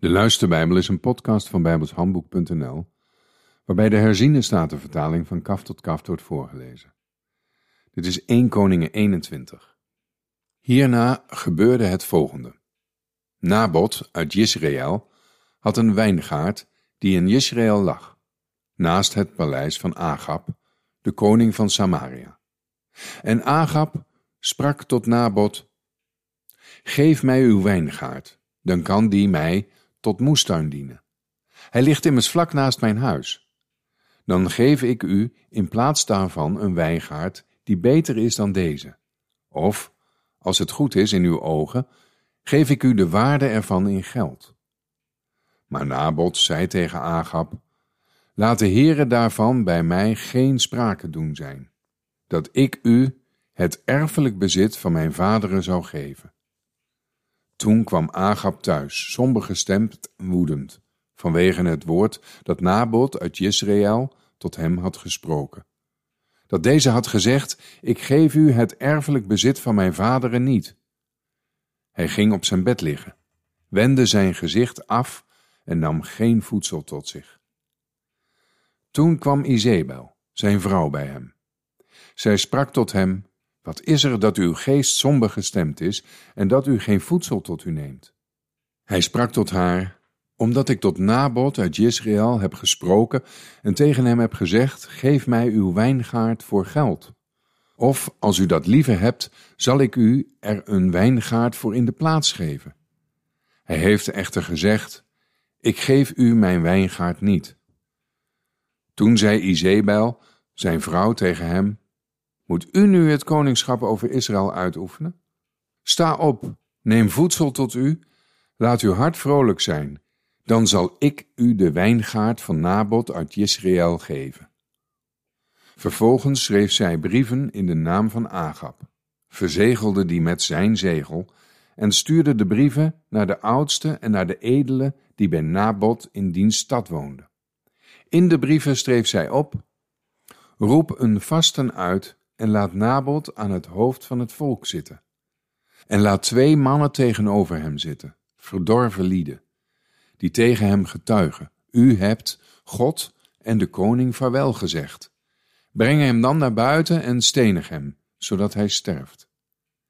De Luisterbijbel is een podcast van bijbelshandboek.nl, waarbij de herziene statenvertaling van kaf tot kaf wordt voorgelezen. Dit is 1 Koningen 21. Hierna gebeurde het volgende. Nabot uit Israël had een wijngaard die in Israël lag, naast het paleis van Agab, de koning van Samaria. En Agab sprak tot Nabot, Geef mij uw wijngaard, dan kan die mij tot moestuin dienen. Hij ligt immers vlak naast mijn huis. Dan geef ik u in plaats daarvan een wijngaard die beter is dan deze. Of, als het goed is in uw ogen, geef ik u de waarde ervan in geld. Maar Nabot zei tegen Agab, laat de Heere daarvan bij mij geen sprake doen zijn, dat ik u het erfelijk bezit van mijn vaderen zou geven. Toen kwam Agab thuis, somber gestemd en woedend, vanwege het woord dat Nabot uit Jezreel tot hem had gesproken. Dat deze had gezegd, ik geef u het erfelijk bezit van mijn vaderen niet. Hij ging op zijn bed liggen, wendde zijn gezicht af en nam geen voedsel tot zich. Toen kwam Izebel, zijn vrouw, bij hem. Zij sprak tot hem, wat is er dat uw geest somber gestemd is en dat u geen voedsel tot u neemt? Hij sprak tot haar, omdat ik tot Nabot uit Jezreel heb gesproken en tegen hem heb gezegd, geef mij uw wijngaard voor geld. Of, als u dat liever hebt, zal ik u er een wijngaard voor in de plaats geven. Hij heeft echter gezegd, ik geef u mijn wijngaard niet. Toen zei Izebel, zijn vrouw, tegen hem, moet u nu het koningschap over Israël uitoefenen? Sta op, neem voedsel tot u, laat uw hart vrolijk zijn, dan zal ik u de wijngaard van Nabot uit Israël geven. Vervolgens schreef zij brieven in de naam van Agab, verzegelde die met zijn zegel en stuurde de brieven naar de oudste en naar de edele die bij Nabot in diens stad woonden. In de brieven schreef zij op: Roep een vasten uit en laat Nabot aan het hoofd van het volk zitten. En laat twee mannen tegenover hem zitten, verdorven lieden, die tegen hem getuigen: U hebt God en de koning vaarwel gezegd. Breng hem dan naar buiten en stenig hem, zodat hij sterft.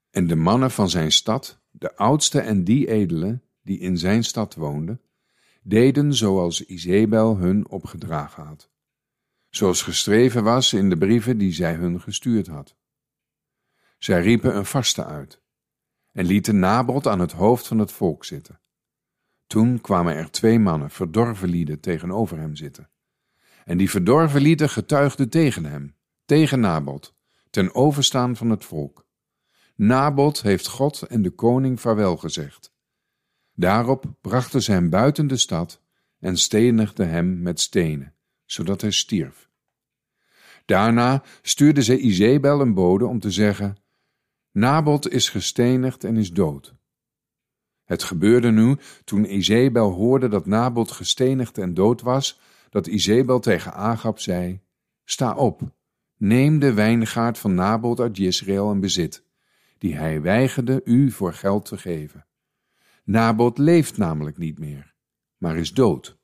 En de mannen van zijn stad, de oudste en die edele, die in zijn stad woonden, deden zoals Izebel hun opgedragen had zoals geschreven was in de brieven die zij hun gestuurd had. Zij riepen een vaste uit en lieten Nabot aan het hoofd van het volk zitten. Toen kwamen er twee mannen, verdorven lieden, tegenover hem zitten. En die verdorven lieden getuigden tegen hem, tegen Nabot, ten overstaan van het volk. Nabot heeft God en de koning vaarwel gezegd. Daarop brachten ze hem buiten de stad en stenigden hem met stenen zodat hij stierf. Daarna stuurde ze Izebel een bode om te zeggen: Nabot is gestenigd en is dood. Het gebeurde nu, toen Izebel hoorde dat Nabot gestenigd en dood was, dat Izebel tegen Agab zei: Sta op, neem de wijngaard van Nabot uit Jezreel in bezit, die hij weigerde u voor geld te geven. Nabot leeft namelijk niet meer, maar is dood.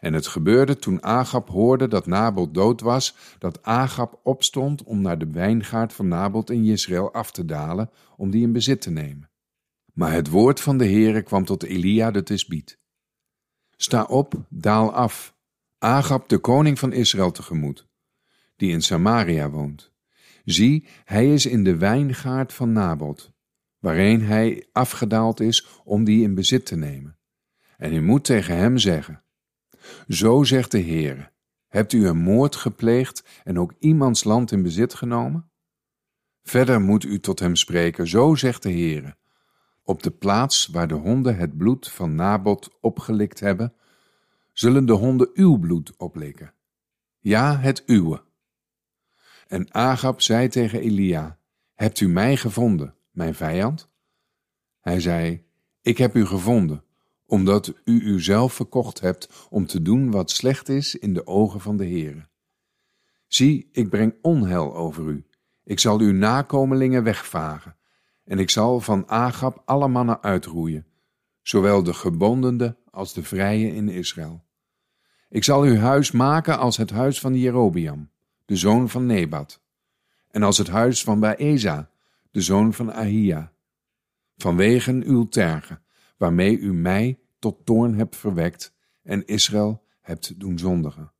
En het gebeurde toen Agab hoorde dat Nabot dood was, dat Agab opstond om naar de wijngaard van Nabot in Israël af te dalen, om die in bezit te nemen. Maar het woord van de Heere kwam tot Elia de Tisbiet. Sta op, daal af, Agab de koning van Israël tegemoet, die in Samaria woont. Zie, hij is in de wijngaard van Nabot, waarheen hij afgedaald is om die in bezit te nemen. En u moet tegen hem zeggen, zo zegt de Heer: Hebt u een moord gepleegd en ook iemands land in bezit genomen? Verder moet u tot hem spreken, zo zegt de Heer: Op de plaats waar de honden het bloed van Nabot opgelikt hebben, zullen de honden uw bloed oplikken. Ja, het uwe. En Agab zei tegen Elia: Hebt u mij gevonden, mijn vijand? Hij zei: Ik heb u gevonden, omdat u uzelf verkocht hebt om te doen wat slecht is in de ogen van de Heere. Zie, ik breng onheil over u. Ik zal uw nakomelingen wegvagen, en ik zal van Agab alle mannen uitroeien, zowel de gebondende als de vrije in Israël. Ik zal uw huis maken als het huis van Jerobiam, de zoon van Nebat, en als het huis van Baeza, de zoon van Ahia, vanwege uw tergen, waarmee u mij tot toorn hebt verwekt en Israël hebt doen zondigen.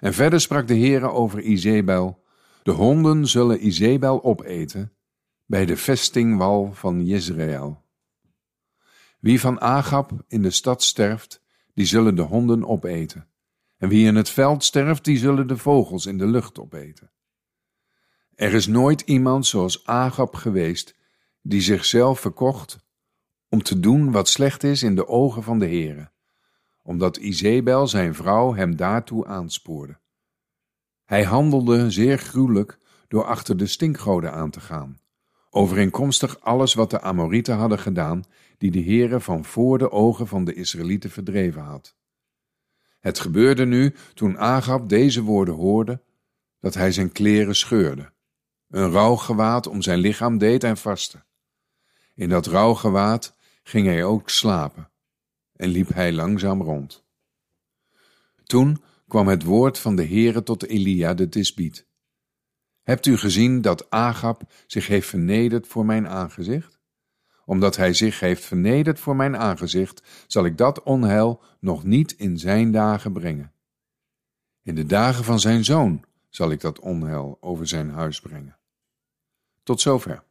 En verder sprak de Heere over Izebel, de honden zullen Izebel opeten bij de vestingwal van Jezreel. Wie van Agab in de stad sterft, die zullen de honden opeten. En wie in het veld sterft, die zullen de vogels in de lucht opeten. Er is nooit iemand zoals Agab geweest, die zichzelf verkocht om te doen wat slecht is in de ogen van de Heere, omdat Izebel zijn vrouw hem daartoe aanspoorde. Hij handelde zeer gruwelijk door achter de stinkgoden aan te gaan, overeenkomstig alles wat de Amorieten hadden gedaan, die de Heere van voor de ogen van de Israëlieten verdreven had. Het gebeurde nu, toen Agab deze woorden hoorde, dat hij zijn kleren scheurde, een rouwgewaad om zijn lichaam deed en vastte. In dat rouwgewaad ging hij ook slapen en liep hij langzaam rond. Toen kwam het woord van de Heere tot Elia de Tisbiet. Hebt u gezien dat Agab zich heeft vernederd voor mijn aangezicht? Omdat hij zich heeft vernederd voor mijn aangezicht, zal ik dat onheil nog niet in zijn dagen brengen. In de dagen van zijn zoon zal ik dat onheil over zijn huis brengen. Tot zover.